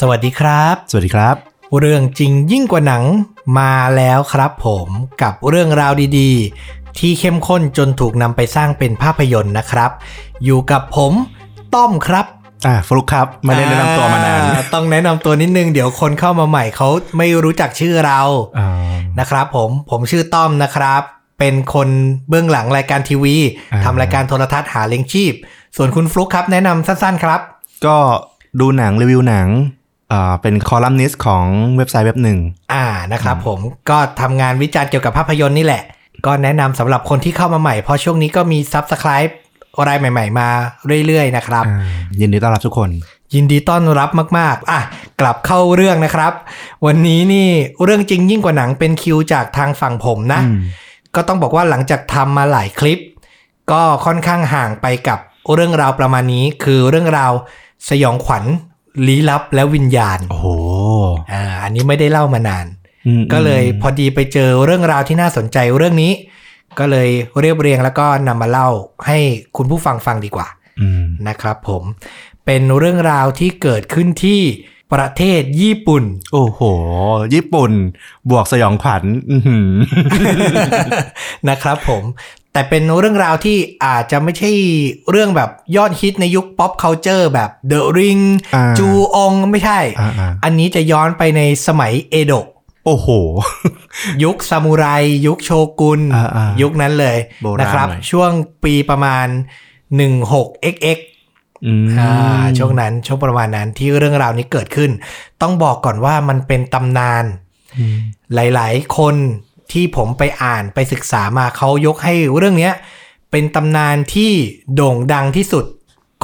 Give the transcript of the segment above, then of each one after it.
สวัสดีครับ สวัสดีครับ เรื่องจริงยิ่งกว่าหนังมาแล้วครับผมกับเรื่องราวดีๆ ที่เข้มข้นจนถูกนำไปสร้างเป็นภาพยนตร์นะครับ อยู่กับผมต้อมครับอ่าฟลุกครับไม่ได้แนะนำตัวมานานอ่ต้องแนะนำตัวนิดนึงเดี๋ยวคนเข้ามาใหม่เขาไม่รู้จักชื่อเราอ่านะครับ ผมผมชื่อต้อมนะครับ เป็นคนเบื้องหลังรายการทีวีอ่าทำรายการโทรทัศน์หาเลี้ยงชีพ ส่วนคุณฟลุกครับ แนะนำสั้นๆครับ ก็ดูหนังรีวิวหนังอ่า เป็นคอลัมนิสต์ของเว็บไซต์เว็บหนึ่งอ่านะครับผมก็ทำงานวิจารณ์เกี่ยวกับภาพยนตร์นี่แหละ ก็แนะนำสำหรับคนที่เข้ามาใหม่ เพราะช่วงนี้ก็มี Subscribe รายใหม่ ๆ มาเรื่อย ๆ นะครับอ่ายินดีต้อนรับทุกคน ยินดีต้อนรับมาก ๆ อะ กลับเข้าเรื่องนะครับ วันนี้นี่เรื่องจริงยิ่งกว่าหนังเป็นคิวจากทางฝั่งผมนะอืมก็ต้องบอกว่าหลังจากทำมาหลายคลิป ก็ค่อนข้างห่างไปกับเรื่องราวประมาณนี้ คือเรื่องราวสยองขวัญ ลี้ลับและวิญญาณ โอ้โหอ่าอันนี้ไม่ได้เล่ามานานอืมก็เลยพอดีไปเจอเรื่องราวที่น่าสนใจเรื่องนี้ ก็เลยเรียบเรียงแล้วก็นำมาเล่าให้คุณผู้ฟังฟังดีกว่าอืมนะครับผมเป็นเรื่องราวที่เกิดขึ้นที่ประเทศญี่ปุ่น โอ้โห ญี่ปุ่น บวกสยองขวัญอื้อหือนะครับผม แต่เป็นเรื่องราวที่อาจจะไม่ใช่เรื่องแบบยอดฮิตในยุค pop culture แบบ The Ring อ่าจูองไม่ใช่อ่าอ่าอันนี้จะย้อนไปในสมัยเอโดะโอ้โห ยุคซามูไร ยุคโชกุนอ่าอ่ายุยุคนั้นเลยโบราณนะครับหน่อยช่วงปีประมาณ 16xx อืมอ่าช่วงนั้นช่วงประมาณนั้นที่เรื่องราวนี้เกิดขึ้น ต้องบอกก่อนว่ามันเป็นตำนานอืมหลาย ๆ คน ที่ผมไปอ่านไปศึกษามาเขายกให้เรื่องเนี้ยเป็นตำนานที่โด่งดังที่สุด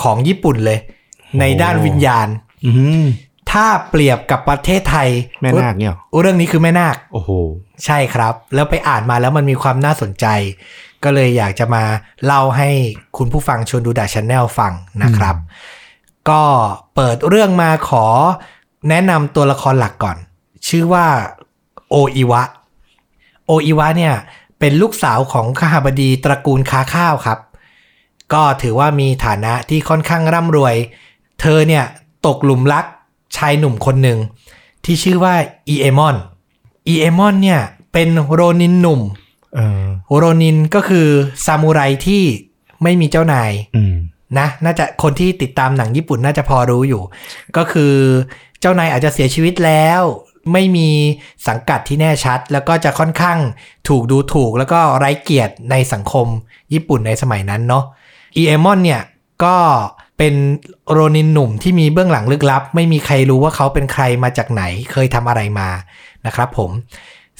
ของญี่ปุ่นเลย ในด้านวิญญาณอืมถ้าเปรียบกับประเทศไทย แม่นาคเนี่ยเหรอเรื่องนี้คือแม่นาคโอ้โหใช่ครับ แล้วไปอ่านมาแล้วมันมีความน่าสนใจ ก็เลยอยากจะมาเล่าให้คุณผู้ฟังชวนดูดาชแนลฟังนะครับ ก็เปิดเรื่องมาขอแนะนำตัวละครหลักก่อน ชื่อว่าโออิวะ โออิวะเนี่ยเป็นลูกสาวของข้าบดีตระกูลค้าข้าวครับ ก็ถือว่ามีฐานะที่ค่อนข้างร่ำรวย เธอเนี่ยตกหลุมรักชายหนุ่มคนหนึ่ง ที่ชื่อว่าอีเอมอนอีเอมอนเนี่ยเป็นโรนินหนุ่มเออโรนินก็คือซามูไรที่ไม่มีเจ้านายอืมนะน่าจะคนที่ติดตามหนังญี่ปุ่นน่าจะพอรู้อยู่ ก็คือเจ้านายอาจจะเสียชีวิตแล้ว ไม่มีสังกัดที่แน่ชัด แล้วก็จะค่อนข้างถูกดูถูกแล้วก็ไร้เกียรติในสังคมญี่ปุ่นในสมัยนั้นเนาะอีเอมอนเนี่ยก็เป็นโรนินหนุ่มที่มีเบื้องหลังลึกลับ ไม่มีใครรู้ว่าเขาเป็นใครมาจากไหนเคยทำอะไรมานะครับผม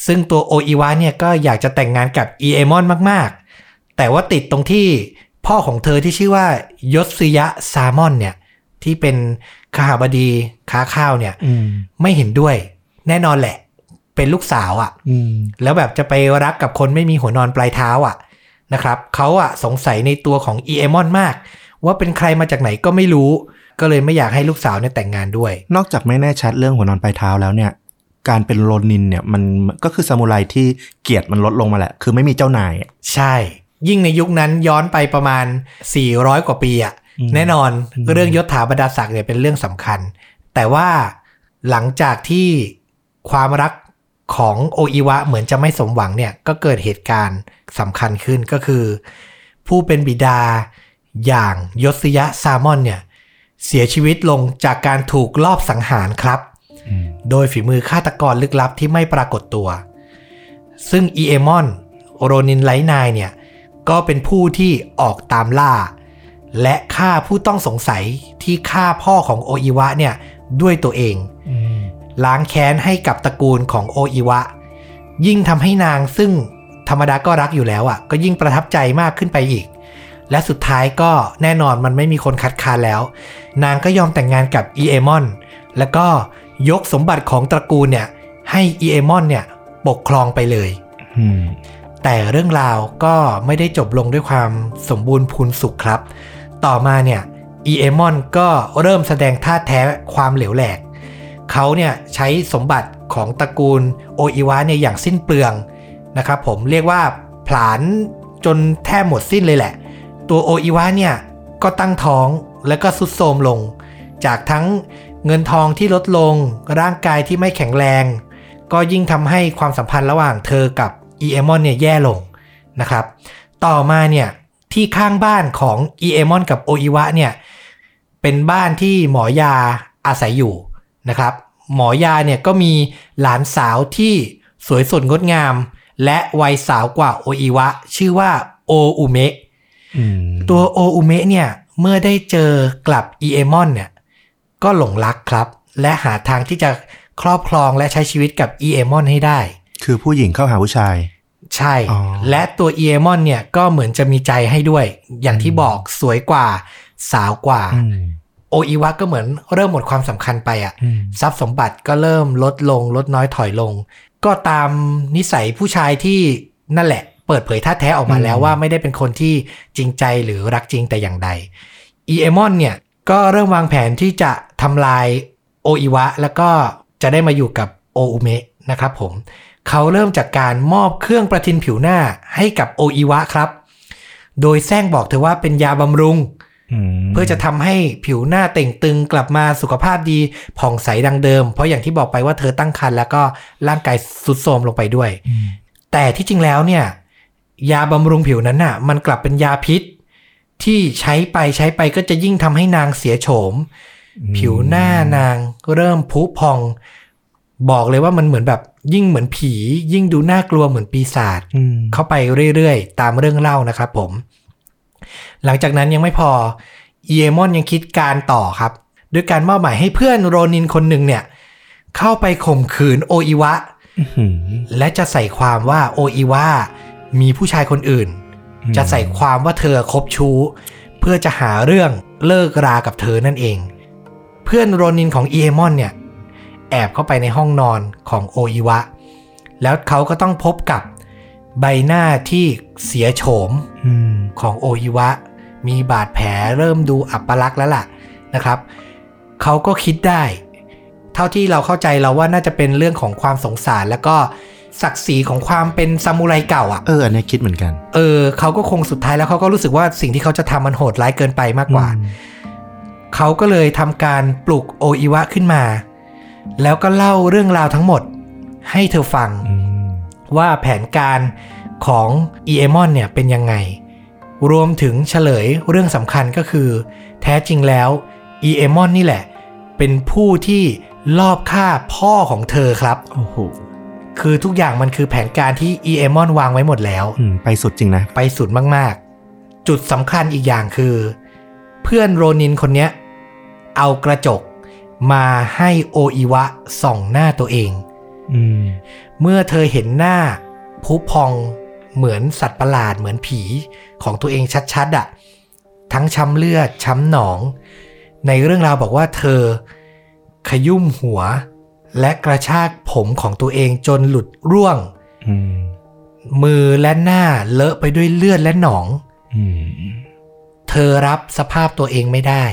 ซึ่งตัวโออิวะเนี่ยก็อยากจะแต่งงานกับอีเอมอนมากๆ แต่ว่าติดตรงที่พ่อของเธอที่ชื่อว่ายศซึยะซามอนเนี่ยที่เป็นข้าบดีค้าข้าวเนี่ยอืมไม่เห็นด้วย แน่นอนแหละ เป็นลูกสาวอะ่ะอืมแล้วแบบจะไปรักกับคนไม่มีหัวนอนปลายเท้าอะ่ะนะครับเขาอะ่ะสงสัยในตัวของอีเอมอนมาก ว่าเป็นใครมาจากไหนก็ไม่รู้ ก็เลยไม่อยากให้ลูกสาวเนี่ยแต่งงานด้วย นอกจากไม่แน่ชัดเรื่องหัวนอนปลายเท้าแล้วเนี่ย การเป็นโรนินเนี่ยมันก็คือซามูไรที่เกียรติมันลดลงมาแหละ คือไม่มีเจ้านายอะใช่ ยิ่งในยุคนั้นย้อนไปประมาณ 400 กว่าปีอะ่ะอืมแน่นอนอืมเรื่องยศถาบรรดาศักดิ์เนี่ยเป็นเรื่องสำคัญ แต่ว่าหลังจากที่ ความรักของโออิวะเหมือนจะไม่สมหวังเนี่ย ก็เกิดเหตุการณ์สำคัญขึ้นก็คือ ผู้เป็นบิดาอย่างโยทสึยะซามอนเนี่ย เสียชีวิตลงจากการถูกลอบสังหารครับอืมโดยฝีมือฆาตกรลึกลับที่ไม่ปรากฏตัว ซึ่งอีเอมอนโรนินไร้นายเนี่ย ก็เป็นผู้ที่ออกตามล่า และฆ่าผู้ต้องสงสัยที่ฆ่าพ่อของโออิวะเนี่ยด้วยตัวเองอืม ล้างแค้นให้กับตระกูลของโออิวะ ยิ่งทำให้นางซึ่งธรรมดาก็รักอยู่แล้วอะ ก็ยิ่งประทับใจมากขึ้นไปอีก และสุดท้ายก็แน่นอนมันไม่มีคนคัดค้านแล้ว นางก็ยอมแต่งงานกับอีเอมอนแล้วก็ยกสมบัติของตระกูลเนี่ย ให้อีเอมอนเนี่ย ปกครองไปเลย แต่เรื่องราวก็ไม่ได้จบลงด้วยความสมบูรณ์พูนสุขครับ ต่อมาเนี่ยอีเอมอนก็เริ่มแสดงท่าแท้ความเหลวแหลก เขาเนี่ยใช้สมบัติของตระกูลโออิวะเนี่ยอย่างสิ้นเปลืองนะครับผมเรียกว่าผลาญจนแทบหมดสิ้นเลยแหละ ตัวโออิวะเนี่ยก็ตั้งท้องแล้วก็สุดโทรมลง จากทั้งเงินทองที่ลดลงร่างกายที่ไม่แข็งแรง ก็ยิ่งทำให้ความสัมพันธ์ระหว่างเธอกับอีเอมอนเนี่ยแย่ลงนะครับ ต่อมาเนี่ยที่ข้างบ้านของอีเอมอนกับโออิวะเนี่ยเป็นบ้านที่หมอยาอาศัยอยู่ นะครับ หมอยาเนี่ยก็มีหลานสาวที่สวยสดงดงาม และวัยสาวกว่าโออิวะ ชื่อว่าโออุเมะอืมตัวโออุเมะเนี่ยเมื่อได้เจอกลับอีเอมอนเนี่ยก็หลงรักครับ และหาทางที่จะครอบครองและใช้ชีวิตกับอีเอมอนให้ได้ คือผู้หญิงเข้าหาผู้ชาย ใช่อ๋อและตัวอีเอมอนเนี่ยก็เหมือนจะมีใจให้ด้วย อย่างที่บอกสวยกว่า สาวกว่าอืม โออิวะก็เหมือนเริ่มหมดความสำคัญไปอะ่ะอืมทรัพย์สมบัติก็เริ่มลดลง ลดน้อยถอยลง ก็ตามนิสัยผู้ชายที่นั่นแหละ เปิดเผยท่าแท้ออกมาแล้วว่าไม่ได้เป็นคนที่จริงใจหรือรักจริงแต่อย่างใดอีเอมอนเนี่ยก็เริ่มวางแผนที่จะทำลายโออิวะ แล้วก็จะได้มาอยู่กับโออุเมะนะครับผมเขาเริ่มจากการมอบเครื่องประทินผิวหน้าให้กับโออิวะครับ โดยแซงบอกเธอว่าเป็นยาบำรุงอืม เพื่อจะทำให้ผิวหน้าเต่งตึงกลับมาสุขภาพดีผ่องใสดังเดิม เพราะอย่างที่บอกไปว่าเธอตั้งครรภ์แล้วก็ร่างกายสุดโทรมลงไปด้วยอืมแต่ที่จริงแล้วเนี่ย ยาบำรุงผิวนั้นน่ะ มันกลับเป็นยาพิษ ที่ใช้ไปใช้ไปก็จะยิ่งทำให้นางเสียโฉม ผิวหน้านางเริ่มพุพอง บอกเลยว่ามันเหมือนแบบยิ่งเหมือนผี ยิ่งดูน่ากลัวเหมือนปีศาจอืมเข้าไปเรื่อยๆ ตามเรื่องเล่านะครับผม หลังจากนั้นยังไม่พอเอมอนยังคิดการต่อครับ ด้วยการมอบหมายให้เพื่อนโรนินคนหนึ่งเนี่ย เข้าไปข่มขืนโออิวะอื้อหือและจะใส่ความว่าโออิวะมีผู้ชายคนอื่นอืมจะใส่ความว่าเธอคบชู้ เพื่อจะหาเรื่องเลิกรากับเธอนั่นเอง เพื่อนโรนินของเอมอนเนี่ย แอบเข้าไปในห้องนอนของโออิวะ แล้วเขาก็ต้องพบกับ ใบหน้าที่เสียโฉมอืมของโออิวะ มีบาดแผลเริ่มดูอัปลักษณ์แล้วล่ะนะครับ เขาก็คิดได้ เท่าที่เราเข้าใจเราว่าน่าจะเป็นเรื่องของความสงสาร แล้วก็ศักดิ์ศรีของความเป็นซามูไรเก่าอะ เอออันเนี้ยคิดเหมือนกัน เออเขาก็คงสุดท้ายแล้วเขาก็รู้สึกว่าสิ่งที่เขาจะทำมันโหดร้ายเกินไปมากกว่าอืมเขาก็เลยทำการปลุกโออิวะขึ้นมา แล้วก็เล่าเรื่องราวทั้งหมด ให้เธอฟัง อืม ว่าแผนการของอีเอมอนเนี่ยเป็นยังไง รวมถึงเฉลยเรื่องสำคัญก็คือ แท้จริงแล้วอีเอมอนนี่แหละ เป็นผู้ที่ลอบฆ่าพ่อของเธอครับ โอ้โห คือทุกอย่างมันคือแผนการที่อีเอมอนวางไว้หมดแล้วอืมไปสุดจริงนะ ไปสุดมากๆ จุดสำคัญอีกอย่างคือ เพื่อนโรนินคนเนี้ยเอากระจกมาให้โออิวะส่องหน้าตัวเองอืม เมื่อเธอเห็นหน้าพุพองเหมือนสัตว์ประหลาดเหมือนผีของตัวเองชัดๆอะ่ะ ทั้งช้ำเลือดช้ำหนอง ในเรื่องราวบอกว่าเธอขยุ่มหัว และกระชากผมของตัวเองจนหลุดร่วงอืมมือและหน้าเลอะไปด้วยเลือดและหนองอืมเธอรับสภาพตัวเองไม่ได้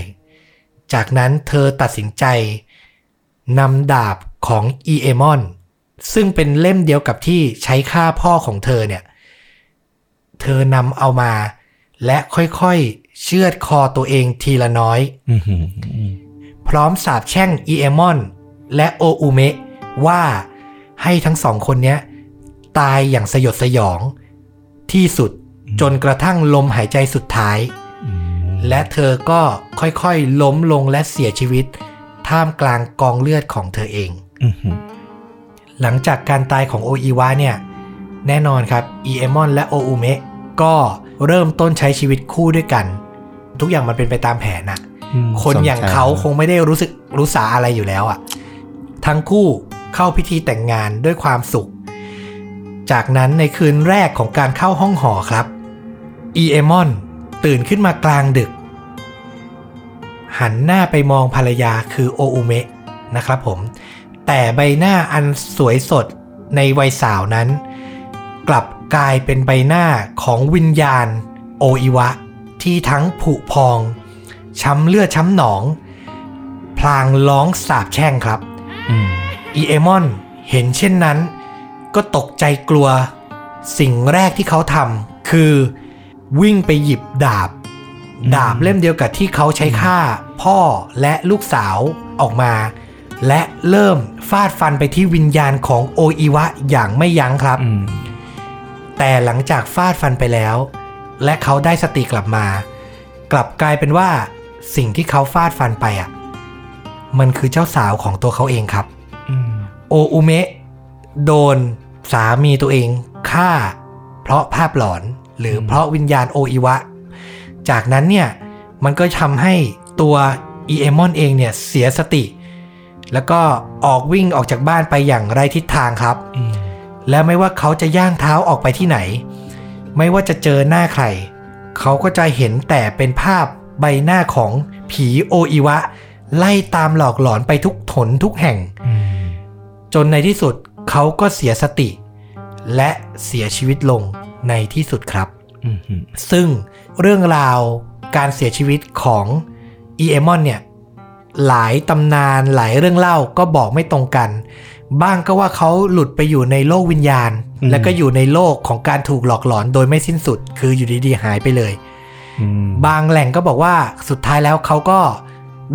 จากนั้นเธอตัดสินใจนำดาบของอีเอมอน ซึ่งเป็นเล่มเดียวกับที่ใช้ฆ่าพ่อของเธอเนี่ย เธอนำเอามา และค่อยๆ เชือดคอตัวเองทีละน้อยอืมอืมอืมพร้อมสาบแช่งอีเอมอน และโออุเมะว่าให้ทั้งสองคนเนี้ย ตายอย่างสยดสยอง ที่สุดจนกระทั่งลมหายใจสุดท้ายอืมและเธอก็ค่อยๆ ล้มลงและเสียชีวิต ท่ามกลางกองเลือดของเธอเองอืมอืม หลังจากการตายของโออิวะเนี่ย แน่นอนครับอีเอมอนและโออุเมะก็เริ่มต้นใช้ชีวิตคู่ด้วยกัน ทุกอย่างมันเป็นไปตามแผนนะอืมคนอย่างสมใจเขาคงไม่ได้รู้สึกรู้สาอะไรอยู่แล้วอะ่ะ ทั้งคู่เข้าพิธีแต่งงานด้วยความสุข จากนั้นในคืนแรกของการเข้าห้องหอครับอีเอมอนตื่นขึ้นมากลางดึก หันหน้าไปมองภรรยาคือโออุเมะนะครับผม แต่ใบหน้าอันสวยสดในวัยสาวนั้น กลับกลายเป็นใบหน้าของวิญญาณ โออิวะ ที่ทั้งผุพอง ช้ำเลือดช้ำหนอง พลางร้องสาบแช่งครับอืมอีเอมอนเห็นเช่นนั้น ก็ตกใจกลัว สิ่งแรกที่เขาทำคือ วิ่งไปหยิบดาบ ดาบเล่มเดียวกับที่เขาใช้ฆ่า พ่อและลูกสาวออกมา และเริ่มฟาดฟันไปที่วิญญาณของโออิวะอย่างไม่ยั้งครับอืมแต่หลังจากฟาดฟันไปแล้ว และเขาได้สติกลับมา กลับกลายเป็นว่าสิ่งที่เขาฟาดฟันไปอะ มันคือเจ้าสาวของตัวเขาเองครับอืมโออุเมะโดนสามีตัวเองฆ่า เพราะภาพหลอนหรือเพราะวิญญาณโออิวะ จากนั้นเนี่ย มันก็ทำให้ตัวอีเอมอนเองเนี่ยเสียสติ แล้วก็ออกวิ่งออกจากบ้านไปอย่างไรทิศทางครับอืมและไม่ว่าเขาจะย่างเท้าออกไปที่ไหน ไม่ว่าจะเจอหน้าใคร เขาก็จะเห็นแต่เป็นภาพใบหน้าของผีโออิวะ ไล่ตามหลอกหลอนไปทุกถนทุกแห่งอืมจนในที่สุดเขาก็เสียสติ และเสียชีวิตลงในที่สุดครับอืมอืมซึ่งเรื่องราวการเสียชีวิตของอีเอมอนเนี่ย หลายตำนานหลายเรื่องเล่าก็บอกไม่ตรงกัน บ้างก็ว่าเขาหลุดไปอยู่ในโลกวิญญาณ แล้วก็อยู่ในโลกของการถูกหลอกหลอนโดยไม่สิ้นสุด คืออยู่ดีๆหายไปเลยอืมบางแหล่งก็บอกว่าสุดท้ายแล้วเขาก็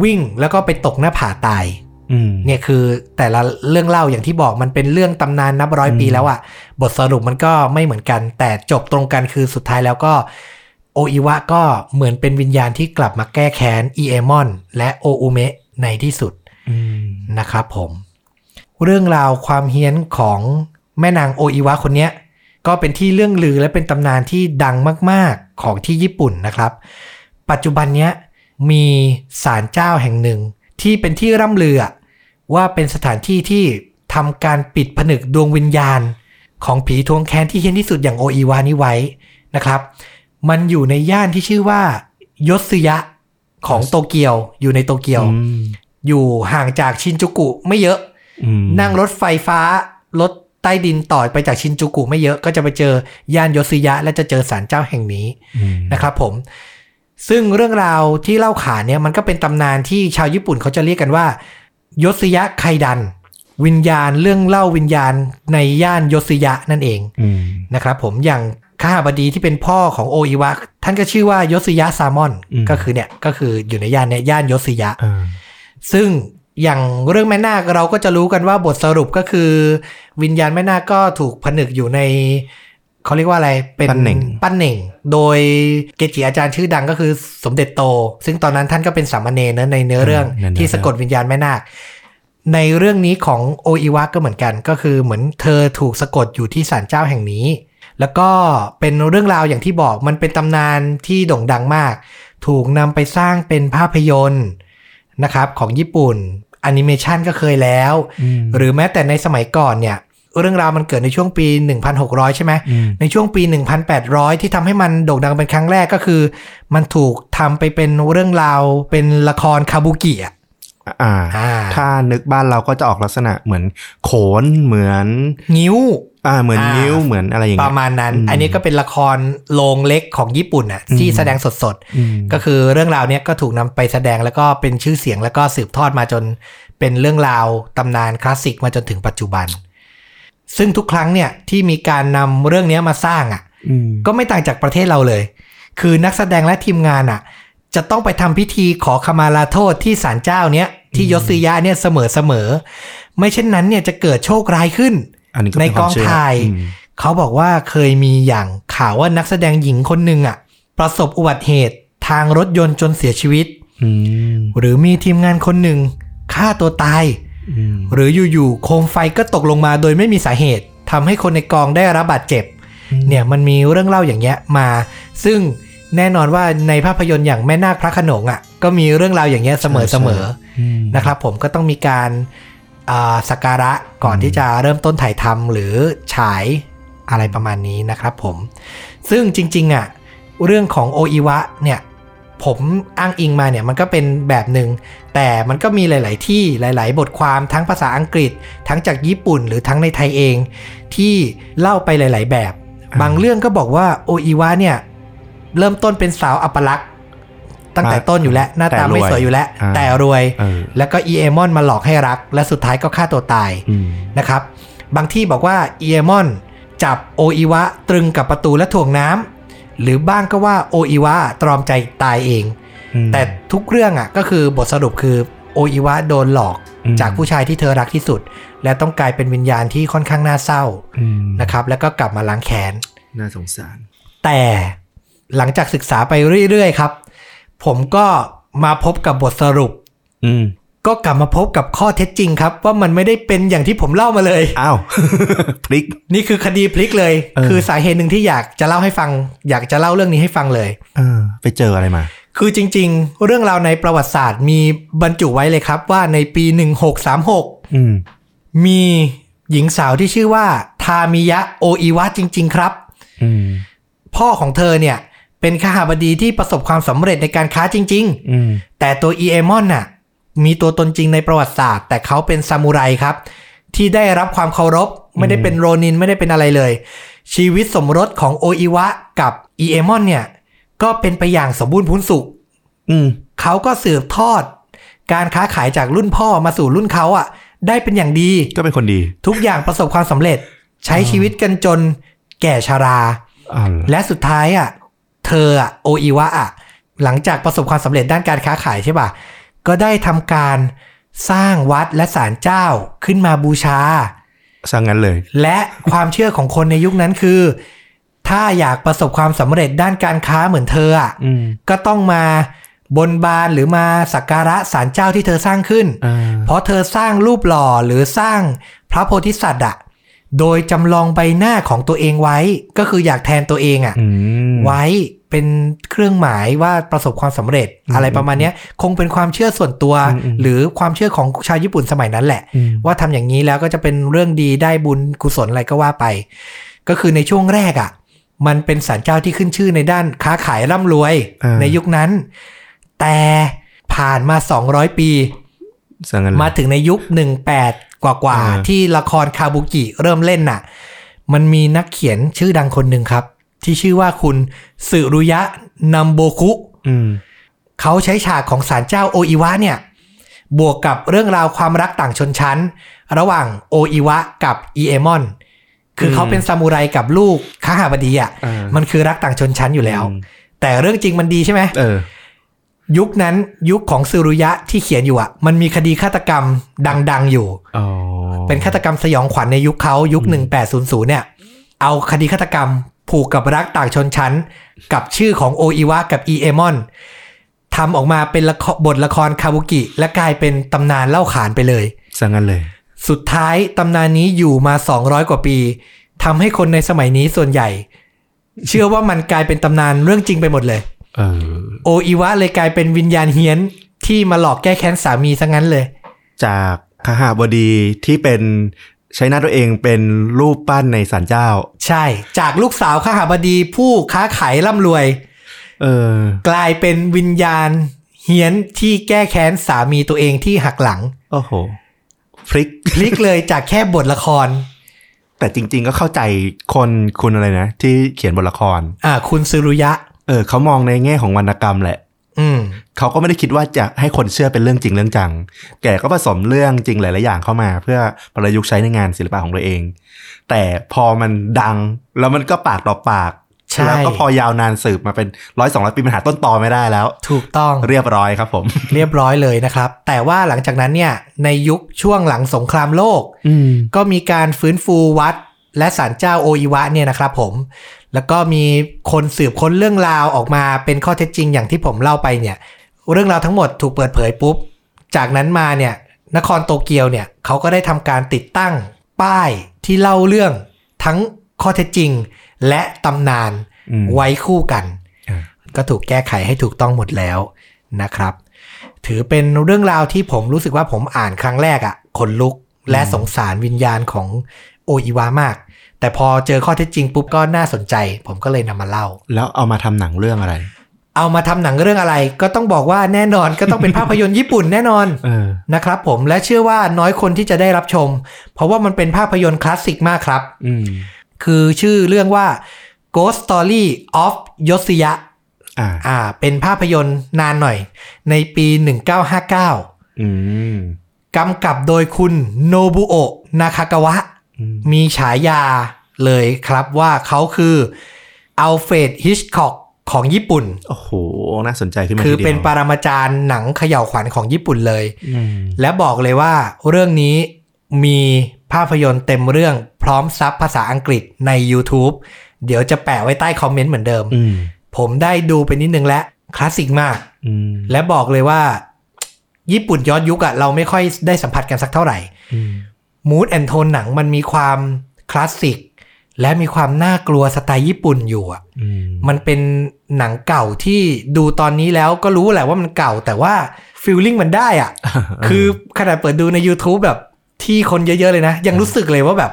วิ่งแล้วก็ไปตกหน้าผาตายอืมเนี่ยคือแต่ละเรื่องเล่าอย่างที่บอกมันเป็นเรื่องตำนานนับร้อยปีแล้วอะ่ะ บทสรุปมันก็ไม่เหมือนกัน แต่จบตรงกันคือสุดท้ายแล้วก็ โออิวะก็เหมือนเป็นวิญญาณที่กลับมาแก้แค้นอีเอมอนและโออุเมะในที่สุดอืมนะครับผม เรื่องราวความเฮี้ยนของแม่นางโออิวะคนเนี้ยก็เป็นที่เรื่องลือและเป็นตำนานที่ดังมาก ๆของที่ญี่ปุ่นนะครับ ปัจจุบันเนี้ยมีศาลเจ้าแห่งหนึ่ง ที่เป็นที่ร่ำลืออะว่าเป็นสถานที่ที่ทำการปิดผนึกดวงวิญญาณ ของผีทวงแค้นที่เฮี้ยนที่สุดอย่างโออิวานี้ไว้นะครับ มันอยู่ในย่านที่ชื่อว่ายศซึยะของโตเกียวอยู่ในโตเกียวอืมอยู่ห่างจากชินจูกุไม่เยอะอืมนั่งรถไฟฟ้ารถใต้ดินต่อไปจากชินจูกุไม่เยอะก็จะไปเจอย่านยศยะ และจะเจอศาลเจ้าแห่งนี้อืมนะครับผม ซึ่งเรื่องราวที่เล่าขานเนี่ยมันก็เป็นตำนานที่ชาวญี่ปุ่นเขาจะเรียกกันว่ายศยะไคดัน วิญญาณเรื่องเล่าวิญญาณในย่านยศยะนั่นเองอืมนะครับผมอย่าง ข้าบดีที่เป็นพ่อของโออิวะ ท่านก็ชื่อว่ายศยะซามอน ก็คือเนี่ยก็คืออยู่ในย่านเนี่ยย่านยศยะอ่าซึ่งอย่างเรื่องแม่นาคเราก็จะรู้กันว่าบทสรุปก็คือ วิญญาณแม่นาคก็ถูกผนึกอยู่ในเขาเรียกว่าอะไรเป็นปั้นเหน่งปั้นเหน่ง โดยเกจิอาจารย์ชื่อดังก็คือสมเด็จโต ซึ่งตอนนั้นท่านก็เป็นสามเณรนะในเนื้อเรื่องานั่นๆที่สะกดวิญญาณแม่นาคในเรื่องนี้ของโออิวะก็เหมือนกัน ก็คือเหมือนเธอถูกสะกดอยู่ที่ศาลเจ้าแห่งนี้ แล้วก็เป็นเรื่องราวอย่างที่บอกมันเป็นตำนานที่โด่งดังมาก ถูกนำไปสร้างเป็นภาพยนตร์นะครับของญี่ปุ่นแอนิเมชันก็เคยแล้วอืมหรือแม้แต่ในสมัยก่อนเนี่ย เรื่องราวมันเกิดในช่วงปี 1600 ใช่ไหมอืมในช่วงปี 1800 ที่ทำให้มันโด่งดังเป็นครั้งแรกก็คือ มันถูกทำไปเป็นเรื่องราวเป็นละครคาบุกิอะอ่าอ่าถ้านึกบ้านเราก็จะออกลักษณะเหมือนโขนเหมือน งิ้ว อ่าเหมือนอ่านิ้วเหมือนอะไรอย่างปเงี้ระย มาณนั้น อืมอันนี้ก็เป็นละครโรงเล็กของญี่ปุ่นอะที่อืมแสดงสดอืม ๆ ก็คือเรื่องราวเนี้ยก็ถูกนำไปแสดงแล้วก็เป็นชื่อเสียงแล้วก็สืบทอดมาจนเป็นเรื่องราวตำนานคลาสสิกมาจนถึงปัจจุบัน ซึ่งทุกครั้งเนี่ยที่มีการนำเรื่องเนี้ยมาสร้างอะ อืมก็ไม่ต่างจากประเทศเราเลย คือนักแสดงและทีมงานอะ จะต้องไปทำพิธีขอขมาลาโทษที่ศาลเจ้าเนี้ยที่ยศยะเนี่ยเสมอเสมอๆไม่เช่นนั้นเนี่ยจะเกิดโชคร้ายขึ้น อันนี้ก็ในเป็นกควาองมเชื่อถ่ายอืมเขาบอกว่าเคยมีอย่างข่าวว่านักแสดงหญิงคนหนึ่งอะ ประสบอุบัติเหตุทางรถยนต์จนเสียชีวิตอืมหรือมีทีมงานคนหนึ่งฆ่าตัวตายอืมหรืออยู่ๆโคมไฟก็ตกลงมาโดยไม่มีสาเหตุทำให้คนในกองได้รับบาดเจ็บ เนี่ยมันมีเรื่องเล่าอย่างเงี้ยมา ซึ่งแน่นอนว่าในภาพยนตร์อย่างแม่นาคพระโขนงอะ ก็มีเรื่องราวอย่างเงี้ยเสมอเสมออืมนะครับ ผมก็ต้องมีการอ่า สักการะก่อนที่จะเริ่มต้นถ่ายทำหรือฉายอะไรประมาณนี้นะครับผม ซึ่งจริงๆอะเรื่องของโออิวะเนี่ยผมอ้างอิงมาเนี่ยมันก็เป็นแบบหนึ่งแต่มันก็มีหลาย ๆ ที่หลาย ๆ บทความทั้งภาษาอังกฤษ ทั้งจากญี่ปุ่นหรือทั้งในไทยเอง ที่เล่าไปหลาย ๆ แบบ บางเรื่องก็บอกว่าโออิวะเนี่ยเริ่มต้นเป็นสาวอัปลักษณ์ ตั้งแต่ต้นอยู่แล้วหน้าตาไม่สวยอยู่แล้ว แต่รวยเออแล้วก็อีเอมอนมาหลอกให้รัก และสุดท้ายก็ฆ่าตัวตายอืมนะครับ บางที่บอกว่าอีเอมอนจับโออิวะตรึงกับประตูและถ่วงน้ำหรือบ้างก็ว่าโออิวะตรอมใจตายเองอืมแต่ทุกเรื่องอะก็คือบทสรุปคือโออิวะโดนหลอกอืมจากผู้ชายที่เธอรักที่สุด และต้องกลายเป็นวิญญาณที่ค่อนข้างน่าเศร้าอืมนะครับ แล้วก็กลับมาล้างแค้นน่าสงสาร แต่หลังจากศึกษาไปเรื่อยๆครับ ผมก็มาพบกับบทสรุป อืม ก็กลับมาพบกับข้อเท็จจริงครับ ว่ามันไม่ได้เป็นอย่างที่ผมเล่ามาเลย อ้าว พลิก นี่คือคดีพลิกเลย เออ คือสาเหตุหนึ่งที่อยากจะเล่าให้ฟัง อยากจะเล่าเรื่องนี้ให้ฟังเลย เออ ไปเจออะไรมา คือจริง ๆ เรื่องราวในประวัติศาสตร์มีบรรจุไว้เลยครับว่าในปี 1636 อืม มีหญิงสาวที่ชื่อว่า ทามิยะโออิวะจริง ๆ ครับ อืม พ่อของเธอเนี่ย เป็นข้าหาบดีที่ประสบความสำเร็จในการค้าจริงอืมๆแต่ตัวอีเอมอนน่ะ มีตัวตนจริงในประวัติศาสตร์ แต่เขาเป็นซามูไรครับ ที่ได้รับความเคารพ ไม่ได้เป็นโรนินไม่ได้เป็นอะไรเลย ชีวิตสมรสของโออิวะกับอีเอมอนเนี่ย ก็เป็นไปอย่างสมบูรณ์พูนสุขอืมเขาก็สืบทอด การค้าขายจากรุ่นพ่อมาสู่รุ่นเขาอะ ได้เป็นอย่างดี ก็เป็นคนดี ทุกอย่างประสบความสำเร็จ ใช้ชีวิตกันจนแก่ชาราอ้าวเหรอและสุดท้ายอะ เธออะโออิวะอะหลังจากประสบความสำเร็จด้านการค้าขายใช่ป่ะ ก็ได้ทำการสร้างวัดและศาลเจ้าขึ้นมาบูชาซะงั้นเลย และความเชื่อของคนในยุคนั้นคือ ถ้าอยากประสบความสำเร็จด้านการค้าเหมือนเธออะอืมก็ต้องมาบนบานหรือมาสักการะศาลเจ้าที่เธอสร้างขึ้นอ่าเพราะเธอสร้างรูปหล่อหรือสร้างพระโพธิสัตว์อะโดยจำลองใบหน้าของตัวเองไว้ ก็คืออยากแทนตัวเองอะอืมไว้ เป็นเครื่องหมายว่าประสบความสำเร็จอะไรประมาณเนี้ยคงเป็นความเชื่อส่วนตัว หรือความเชื่อของชาวญี่ปุ่นสมัยนั้นแหละอืมว่าทำอย่างนี้แล้วก็จะเป็นเรื่องดีได้บุญกุศลอะไรก็ว่าไป ก็คือในช่วงแรกอะ่ะ มันเป็นศาลเจ้าที่ขึ้นชื่อในด้านค้าขายร่ำรวยอ่าในยุคนั้น แต่ผ่านมา200ปีซะงั้นเลยมาถึงในยุค18กว่ากว่าๆอ่าที่ละครคาบุกิเริ่มเล่นน่ะ มันมีนักเขียนชื่อดังคนหนึ่งครับ ที่ชื่อว่าคุณสึรุยะนัมโบคุอืมเขาใช้ฉากของศาลเจ้าโออิวะเนี่ย บวกกับเรื่องราวความรักต่างชนชั้น ระหว่างโออิวะกับอีเอมอน คือเขาเป็นซามูไรกับลูกข้าหาบดีอะอ่ามัมันคือรักต่างชนชั้นอยู่แล้วอืมแต่เรื่องจริงมันดีใช่ไหมเออยุคนั้นยุคของซึรุยะที่เขียนอยู่อะ มันมีคดีฆาตกรรมดัง ๆ อยู่อ๋อเป็นฆาตกรรมสยองขวัญในยุคเขายุค 1800เนี่ย เอาคดีฆาตกรรม ผูกกับรักต่างชนชั้น กับชื่อของโออิวะกับอีเอมอนทำออกมาเป็นละครบทละครคาบุกิ และกลายเป็นตำนานเล่าขานไปเลยซะงั้นเลย สุดท้ายตำนานนี้อยู่มา 200 กว่าปีทำให้คนในสมัยนี้ส่วนใหญ่ เชื่อว่ามันกลายเป็นตำนานเรื่องจริงไปหมดเลยเออโออิวะเลยกลายเป็นวิญญาณเฮี้ยนที่มาหลอกแก้แค้นสามีซะงั้นเลย จากขหาบดีที่เป็น ใช้หน้าตัวเองเป็นรูปปั้นในศาลเจ้า ใช่ จากลูกสาวข้าหาบดีผู้ค้าขายร่ำรวย เออ กลายเป็นวิญญาณเฮี้ยนที่แก้แค้นสามีตัวเองที่หักหลัง โอ้โห พลิก พลิกเลยจากแค่บทละคร แต่จริง ๆ ก็เข้าใจคนคุณอะไรนะ ที่เขียนบทละคร อ่า คุณซุรุยะ เออเขามองในแง่ของวรรณกรรมแหละอืม เขาก็ไม่ได้คิดว่าจะให้คนเชื่อเป็นเรื่องจริงเรื่องจัง แกก็ผสมเรื่องจริงหลาย ๆ อย่างเข้ามา เพื่อประยุกต์ใช้ในงานศิลปะของตัวเอง แต่พอมันดังแล้วมันก็ปากต่อปากใช่แล้วก็พอยาวนานสืบมาเป็นร้อยสองร้อยปีมันหาต้นตอไม่ได้แล้ว ถูกต้องเรียบร้อยครับผม เรียบร้อยเลยนะครับ แต่ว่าหลังจากนั้นเนี่ยในยุคช่วงหลังสงครามโลกอืมก็มีการฟื้นฟูวัด และศาลเจ้าโออิวะเนี่ยนะครับผม แล้วก็มีคนสืบค้นเรื่องราวออกมาเป็นข้อเท็จจริงอย่างที่ผมเล่าไปเนี่ย เรื่องราวทั้งหมดถูกเปิดเผยปุ๊บ จากนั้นมาเนี่ยนครโตเกียวเนี่ยเขาก็ได้ทำการติดตั้งป้ายที่เล่าเรื่องทั้งข้อเท็จจริงและตำนานอืมไว้คู่กันอ่าก็ถูกแก้ไขให้ถูกต้องหมดแล้วนะครับ ถือเป็นเรื่องราวที่ผมรู้สึกว่าผมอ่านครั้งแรกอะ่ะขนลุกและสงสารวิญญาณของโออิวามาก แต่พอเจอข้อเท็จจริงปุ๊บก็น่าสนใจ ผมก็เลยนำมาเล่า แล้วเอามาทำหนังเรื่องอะไร เอามาทำหนังเรื่องอะไร ก็ต้องบอกว่าแน่นอนก็ต้องเป็นภาพยนตร์ญี่ปุ่นแน่นอนเออนะครับผมและเชื่อว่าน้อยคนที่จะได้รับชม เพราะว่ามันเป็นภาพยนตร์คลาสสิกมากครับอืมคือชื่อเรื่องว่า Ghost Story of Yosiya อ่าอ่า เป็นภาพยนตร์นานหน่อย ในปี 1959อือืมกำกับโดยคุณโนบุโอะนาคากาวะอื มมีฉายาเลยครับว่าเขาคืออัลเฟรดฮิชคอกของญี่ปุ่น โอ้โห น่าสนใจขึ้นมาคือทีดียวเป็นปรมาจารย์หนังเขย่าวขวัญของญี่ปุ่นเลยอืมและบอกเลยว่าเรื่องนี้มีภาพยนตร์เต็มเรื่องพร้อมซับภาษาอังกฤษใน YouTube เดี๋ยวจะแปะไว้ใต้ comment เหมือนเดิมอืมผมได้ดูไปนิดนึงแล้วคลาสสิกมากอืมและบอกเลยว่า ญี่ปุ่นย้อนยุคอะเราไม่ค่อยได้สัมผัสกันสักเท่าไหร่อื ม mood and tone หนังมันมีความคลาสสิก และมีความน่ากลัวสไตล์ญี่ปุ่นอยู่อะอืมมันเป็นหนังเก่าที่ดูตอนนี้แล้วก็รู้แหละว่ามันเก่าแต่ว่า feeling มันได้อะคือขนาดเปิดดูใน YouTube แบบที่คนเยอะๆเลยนะ ยังรู้สึกเลยว่าแบบ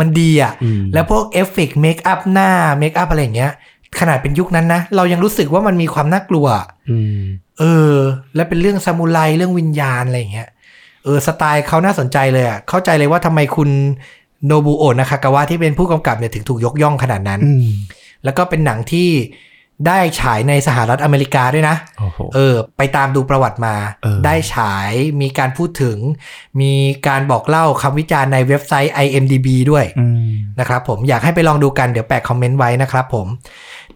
มันดีอะอืมแล้วพวก effect makeup หน้าเมคอัพอะไรอย่างเงี้ย ขนาดเป็นยุคนั้นนะ เรายังรู้สึกว่ามันมีความน่ากลัวอืมเออ และเป็นเรื่องซามูไรเรื่องวิญญาณอะไรอย่างเงี้ยเออสไตล์เขาน่าสนใจเลยอะเข้าใจเลยว่าทำไมคุณโนบุโอะนากากาวะที่เป็นผู้กำกับเนี่ยถึงถูกยกย่องขนาดนั้นอืมแล้วก็เป็นหนังที่ได้ฉายในสหรัฐอเมริกาด้วยนะโอ้โหเออ ไปตามดูประวัติมาเออได้ฉายมีการพูดถึง มีการบอกเล่าคำวิจารณ์ในเว็บไซต์ IMDB ด้วยอืมนะครับผมอยากให้ไปลองดูกันเดี๋ยวแปะคอมเมนต์ไว้นะครับผม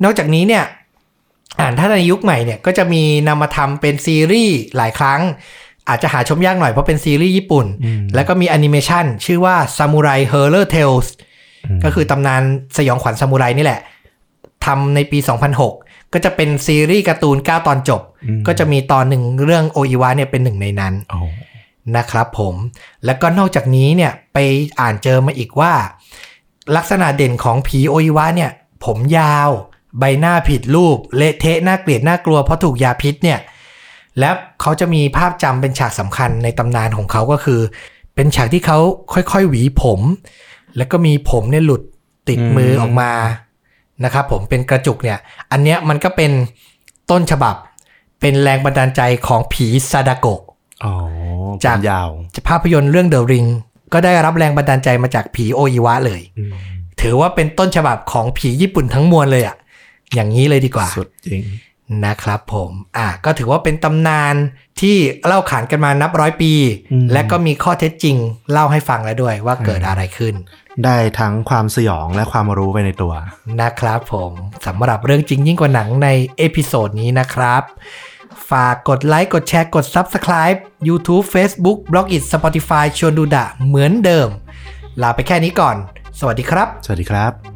นอกจากนี้เนี่ย อ่าถ้าในยุคใหม่เนี่ยก็จะมีนำมาทำเป็นซีรีส์หลายครั้ง อาจจะหาชมยากหน่อยเพราะเป็นซีรีส์ญี่ปุ่นอืมแล้วก็มีแอนิเมชันชื่อว่า Samurai Horror Tales อืมก็คือตำนานสยองขวัญซามูไรนี่แหละทำในปี 2006 ก็จะเป็นซีรีส์การ์ตูน 9 ตอนจบอืมก็จะมีตอนหนึ่งเรื่องโออิวะเนี่ยเป็นหนึ่งในนั้นโอ้นะครับผมแล้วก็นอกจากนี้เนี่ยไปอ่านเจอมาอีกว่า ลักษณะเด่นของผีโออิวะเนี่ย ผมยาว ใบหน้าผิดรูป เละเทะน่าเกลียดน่ากลัวเพราะถูกยาพิษเนี่ย และเขาจะมีภาพจำเป็นฉากสำคัญในตำนานของเขาก็คือ เป็นฉากที่เขาค่อยๆ หวีผม แล้วก็มีผมเนี่ยหลุดติดมือออกมานะครับผมเป็นกระจุกเนี่ย อันเนี้ยมันก็เป็นต้นฉบับ เป็นแรงบันดาลใจของผีซาดาโกะอ๋อจากผมยาวภาพยนตร์เรื่อง The Ring ก็ได้รับแรงบันดาลใจมาจากผีโออิวะเลยอืมถือว่าเป็นต้นฉบับของผีญี่ปุ่นทั้งมวลเลยอะอย่างนี้เลยดีกว่า สุดจริง นะครับผมอะก็ถือว่าเป็นตำนานที่เล่าขานกันมานับร้อยปีอืมและก็มีข้อเท็จจริงเล่าให้ฟังแล้วด้วยว่าเกิดอะไรขึ้น ได้ทั้งความสยองและความรู้ไปในตัวนะครับผมสำหรับเรื่องจริงยิ่งกว่าหนังใน episode นี้นะครับ ฝากกดไลค์กดแชร์กด Subscribe YouTube Facebook b l o g i t Spotify ชวนดูดะเหมือนเดิม ลาไปแค่นี้ก่อน สวัสดีครับ สวัสดีครับ